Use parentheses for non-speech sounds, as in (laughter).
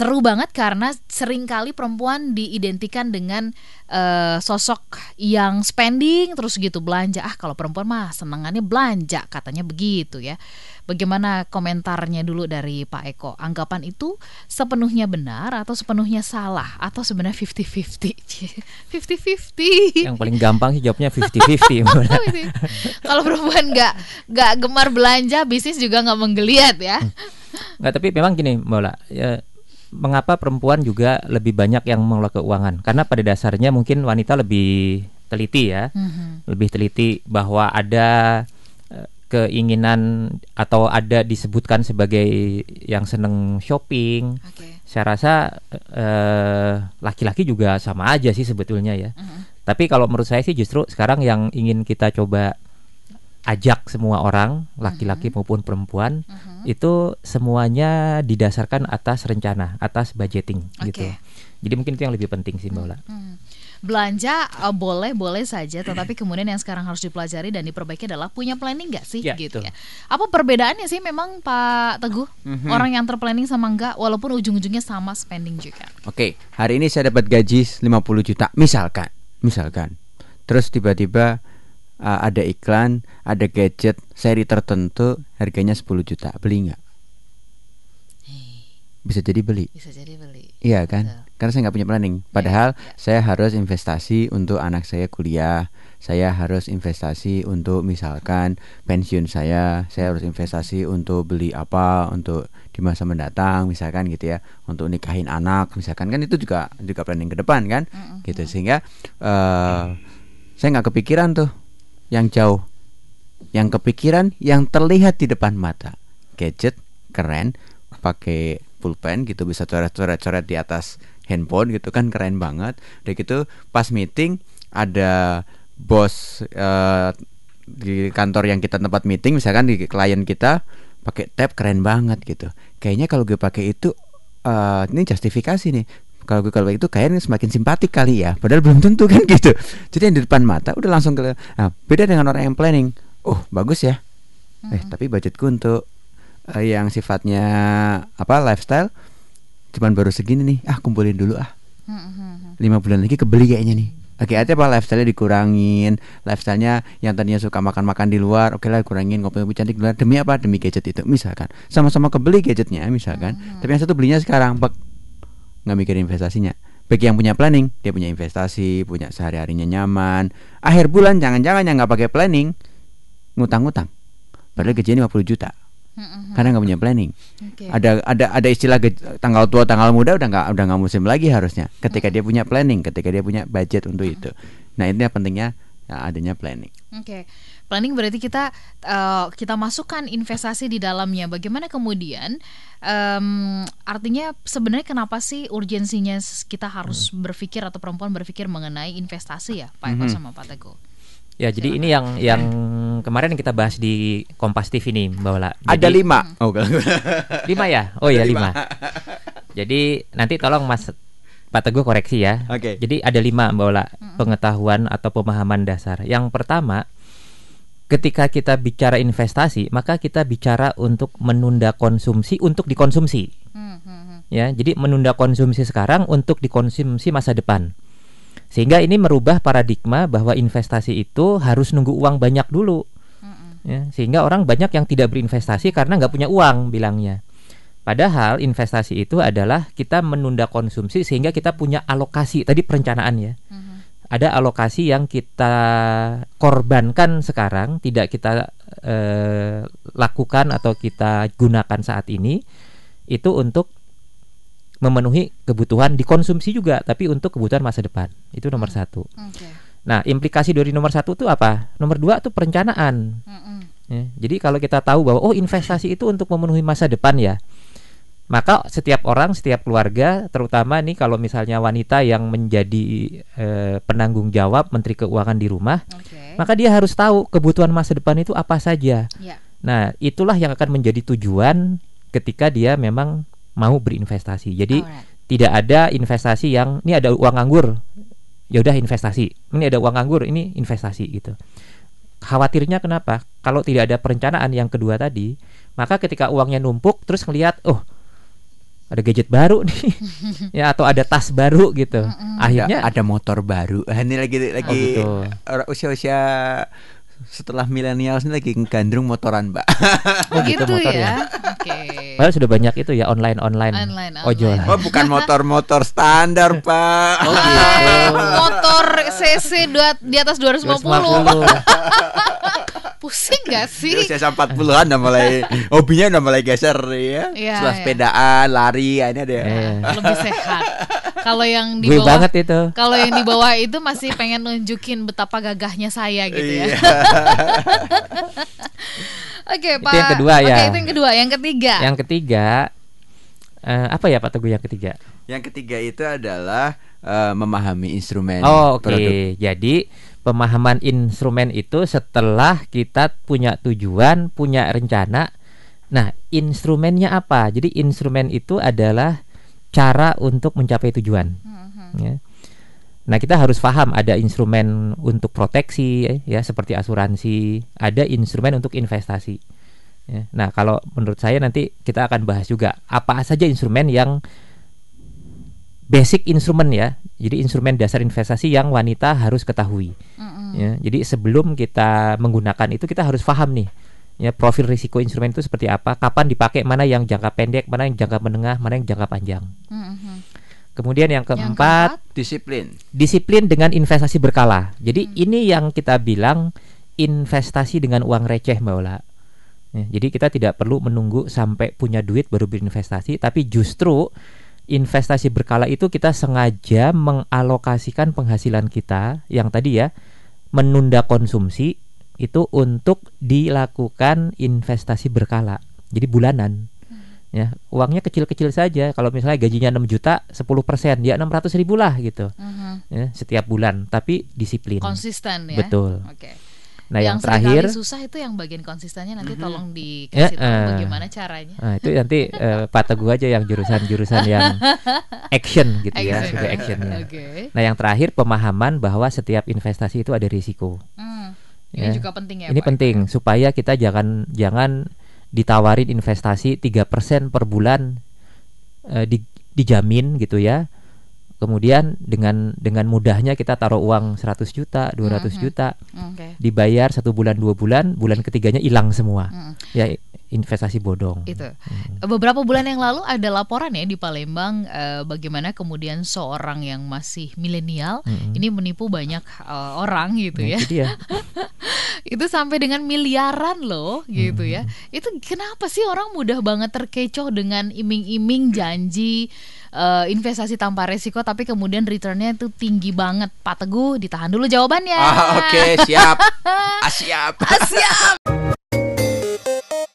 seru banget karena sering kali perempuan diidentikan dengan uh, sosok yang spending terus gitu belanja. Ah kalau perempuan mah senangannya belanja katanya begitu ya. Bagaimana komentarnya dulu dari Pak Eko? Anggapan itu sepenuhnya benar atau sepenuhnya salah atau sebenarnya 50-50? 50-50. (laughs) Yang paling gampang sih jawabnya 50-50. (laughs) Kalau perempuan nggak nggak gemar belanja, bisnis juga nggak menggeliat ya. Nggak, tapi memang gini, Mbak ya, mengapa perempuan juga lebih banyak yang mengelola keuangan? Karena pada dasarnya mungkin wanita lebih teliti ya, mm-hmm. lebih teliti bahwa ada eh, keinginan atau ada disebutkan sebagai yang seneng shopping. Okay. Saya rasa eh, laki-laki juga sama aja sih sebetulnya ya. Mm-hmm. Tapi kalau menurut saya sih justru sekarang yang ingin kita coba ajak semua orang, laki-laki uh-huh. maupun perempuan, uh-huh. itu semuanya didasarkan atas rencana, atas budgeting okay. gitu. Jadi mungkin itu yang lebih penting sih Mbak Uh-huh. Belanja uh, boleh boleh saja, tetapi kemudian yang sekarang harus dipelajari dan diperbaiki adalah punya planning nggak sih, ya, gitu ya. Apa perbedaannya sih memang Pak Teguh, uh-huh. orang yang terplanning sama enggak, walaupun ujung-ujungnya sama spending juga. Oke, okay. hari ini saya dapat gaji 50 juta, misalkan, misalkan, terus tiba-tiba uh, ada iklan, ada gadget seri tertentu harganya 10 juta. Beli nggak? Bisa jadi beli. Bisa jadi beli. Iya kan? Betul. Karena saya nggak punya planning. Iya, Padahal ya, ya. saya harus investasi untuk anak saya kuliah. Saya harus investasi untuk misalkan pensiun saya. Saya harus investasi untuk beli apa untuk di masa mendatang, misalkan gitu ya. Untuk nikahin anak, misalkan kan itu juga juga planning ke depan kan, mm -hmm. gitu. Sehingga uh, saya nggak kepikiran tuh yang jauh, yang kepikiran, yang terlihat di depan mata. Gadget keren, pakai pulpen gitu bisa coret-coret-coret di atas handphone gitu kan keren banget. Udah gitu pas meeting ada bos uh, di kantor yang kita tempat meeting misalkan di klien kita pakai tab keren banget gitu. Kayaknya kalau gue pakai itu uh, ini justifikasi nih kalau gue kalau itu kayaknya semakin simpatik kali ya padahal belum tentu kan (laughs) gitu jadi yang di depan mata udah langsung ke nah beda dengan orang yang planning oh bagus ya mm-hmm. eh tapi budgetku untuk uh, yang sifatnya apa lifestyle cuman baru segini nih ah kumpulin dulu ah mm-hmm. lima bulan lagi kebeli kayaknya nih Oke, okay, apa lifestyle dikurangin, lifestylenya yang tadinya suka makan-makan di luar, oke okay lah kurangin ngopi-ngopi cantik di luar demi apa? Demi gadget itu, misalkan. Sama-sama kebeli gadgetnya, misalkan. Hmm. Tapi yang satu belinya sekarang, nggak mikir investasinya. Bagi yang punya planning dia punya investasi punya sehari harinya nyaman. Akhir bulan jangan-jangan yang nggak pakai planning ngutang-ngutang. Padahal gajinya 50 juta. Karena nggak punya planning. Okay. ada ada ada istilah tanggal tua tanggal muda udah nggak udah nggak musim lagi harusnya. Ketika dia punya planning ketika dia punya budget untuk itu. Nah ini pentingnya ya, adanya planning oke okay. Planning berarti kita uh, kita masukkan investasi di dalamnya. Bagaimana kemudian um, artinya sebenarnya kenapa sih urgensinya kita harus hmm. berpikir atau perempuan berpikir mengenai investasi ya, Pak Eko hmm. sama Pak Teguh? Ya, jadi ini yang yang kemarin kita bahas di Kompas TV nih, Mbak Wala. Ada lima. Hmm. Oh, lima ya? Oh ya lima. jadi nanti tolong Mas Pak Teguh koreksi ya. Oke. Okay. Jadi ada lima Mbak hmm. pengetahuan atau pemahaman dasar. Yang pertama ketika kita bicara investasi, maka kita bicara untuk menunda konsumsi untuk dikonsumsi. Hmm, hmm, hmm. Ya, jadi menunda konsumsi sekarang untuk dikonsumsi masa depan. Sehingga ini merubah paradigma bahwa investasi itu harus nunggu uang banyak dulu. Ya, sehingga orang banyak yang tidak berinvestasi karena nggak punya uang bilangnya. Padahal investasi itu adalah kita menunda konsumsi sehingga kita punya alokasi tadi perencanaan ya. Hmm ada alokasi yang kita korbankan sekarang tidak kita eh, lakukan atau kita gunakan saat ini itu untuk memenuhi kebutuhan dikonsumsi juga tapi untuk kebutuhan masa depan itu nomor hmm. satu. Okay. Nah implikasi dari nomor satu itu apa? Nomor dua itu perencanaan. Hmm. Ya, jadi kalau kita tahu bahwa oh investasi itu untuk memenuhi masa depan ya maka setiap orang, setiap keluarga, terutama nih kalau misalnya wanita yang menjadi e, penanggung jawab Menteri Keuangan di rumah, okay. maka dia harus tahu kebutuhan masa depan itu apa saja. Yeah. Nah, itulah yang akan menjadi tujuan ketika dia memang mau berinvestasi. Jadi Alright. tidak ada investasi yang ini ada uang nganggur, ya udah investasi. Ini ada uang nganggur, ini investasi gitu. Khawatirnya kenapa? Kalau tidak ada perencanaan yang kedua tadi, maka ketika uangnya numpuk terus ngelihat, oh ada gadget baru nih. (laughs) Ya atau ada tas baru gitu. Akhirnya ada, ada motor baru. (laughs) Ini lagi lagi gitu. orang usia-usia setelah milenial ini lagi gandrung motoran mbak. (laughs) Oh, gitu gitu motor ya. Oke. Padahal sudah banyak itu ya online online, Online, ojol. Oh bukan motor-motor standar pak. Oh gitu. Motor CC dua, di atas 250. 250. Pusing gak (laughs) sih? Di usia 40-an udah mulai hobinya udah mulai geser ya. Iya, Setelah iya. sepedaan, lari, ya, ini ada ya. Eh, Lebih sehat. Kalau yang di gue bawah banget itu Kalau yang di bawah itu masih pengen nunjukin betapa gagahnya saya gitu ya. Iya. (laughs) Oke, Itu Pak. yang kedua ya. Oke, itu yang kedua. Yang ketiga. yang ketiga eh, apa ya Pak Teguh yang ketiga Yang ketiga itu adalah eh, memahami instrumen Oh oke, produk. jadi pemahaman instrumen itu setelah kita punya tujuan, punya rencana. Nah, instrumennya apa? Jadi instrumen itu adalah cara untuk mencapai tujuan. Mhm. Ya. Nah, kita harus paham ada instrumen untuk proteksi, ya seperti asuransi, ada instrumen untuk investasi. Ya. Nah, kalau menurut saya nanti kita akan bahas juga apa saja instrumen yang basic instrumen ya. Jadi instrumen dasar investasi yang wanita harus ketahui. Mm-mm. Ya, jadi sebelum kita menggunakan itu kita harus paham nih, ya profil risiko instrumen itu seperti apa, kapan dipakai, mana yang jangka pendek, mana yang jangka menengah, mana yang jangka panjang. Mhm. Kemudian yang Yang keempat, Disiplin. disiplin dengan investasi berkala. Jadi ini yang kita bilang investasi dengan uang receh, Mbak Ola. Ya, jadi kita tidak perlu menunggu sampai punya duit baru berinvestasi, tapi justru investasi berkala itu kita sengaja mengalokasikan penghasilan kita yang tadi ya menunda konsumsi itu untuk dilakukan investasi berkala. Jadi bulanan. Ya, uangnya kecil-kecil saja. Kalau misalnya gajinya 6 juta, 10% ya 600 ribu lah gitu. Mhm. Ya, setiap bulan, tapi disiplin. Konsisten ya. Betul. Oke. Nah, yang, sering kali terakhir susah itu yang bagian konsistennya nanti tolong Ya, dikasih tahu eh. bagaimana caranya. Nah, itu nanti eh, Pak Teguh aja yang jurusan-jurusan yang (laughs) action gitu ya, Action. sudah actionnya. Oke. Nah, yang terakhir pemahaman bahwa setiap investasi itu ada risiko. Hmm. Ini Ya. juga penting ya, Ini Pak. penting supaya kita jangan jangan ditawarin investasi 3% per bulan eh, di- dijamin gitu ya. Kemudian dengan dengan mudahnya kita taruh uang 100 juta, 200 Mhm. juta, Oke. dibayar satu bulan dua bulan, bulan ketiganya hilang semua. Mm. Ya investasi bodong. Itu. Hmm. Beberapa bulan yang lalu ada laporan ya di Palembang eh, bagaimana kemudian seorang yang masih milenial Mm-mm. ini menipu banyak eh, orang gitu Nah, ya. itu dia. (laughs) itu sampai dengan miliaran loh gitu ya. Hmm. Itu kenapa sih orang mudah banget terkecoh dengan iming-iming janji eh, investasi tanpa resiko tapi kemudian returnnya itu tinggi banget. Pak Teguh ditahan dulu jawabannya. Ah, oke, siap. (laughs) Ah, siap. Ah, siap.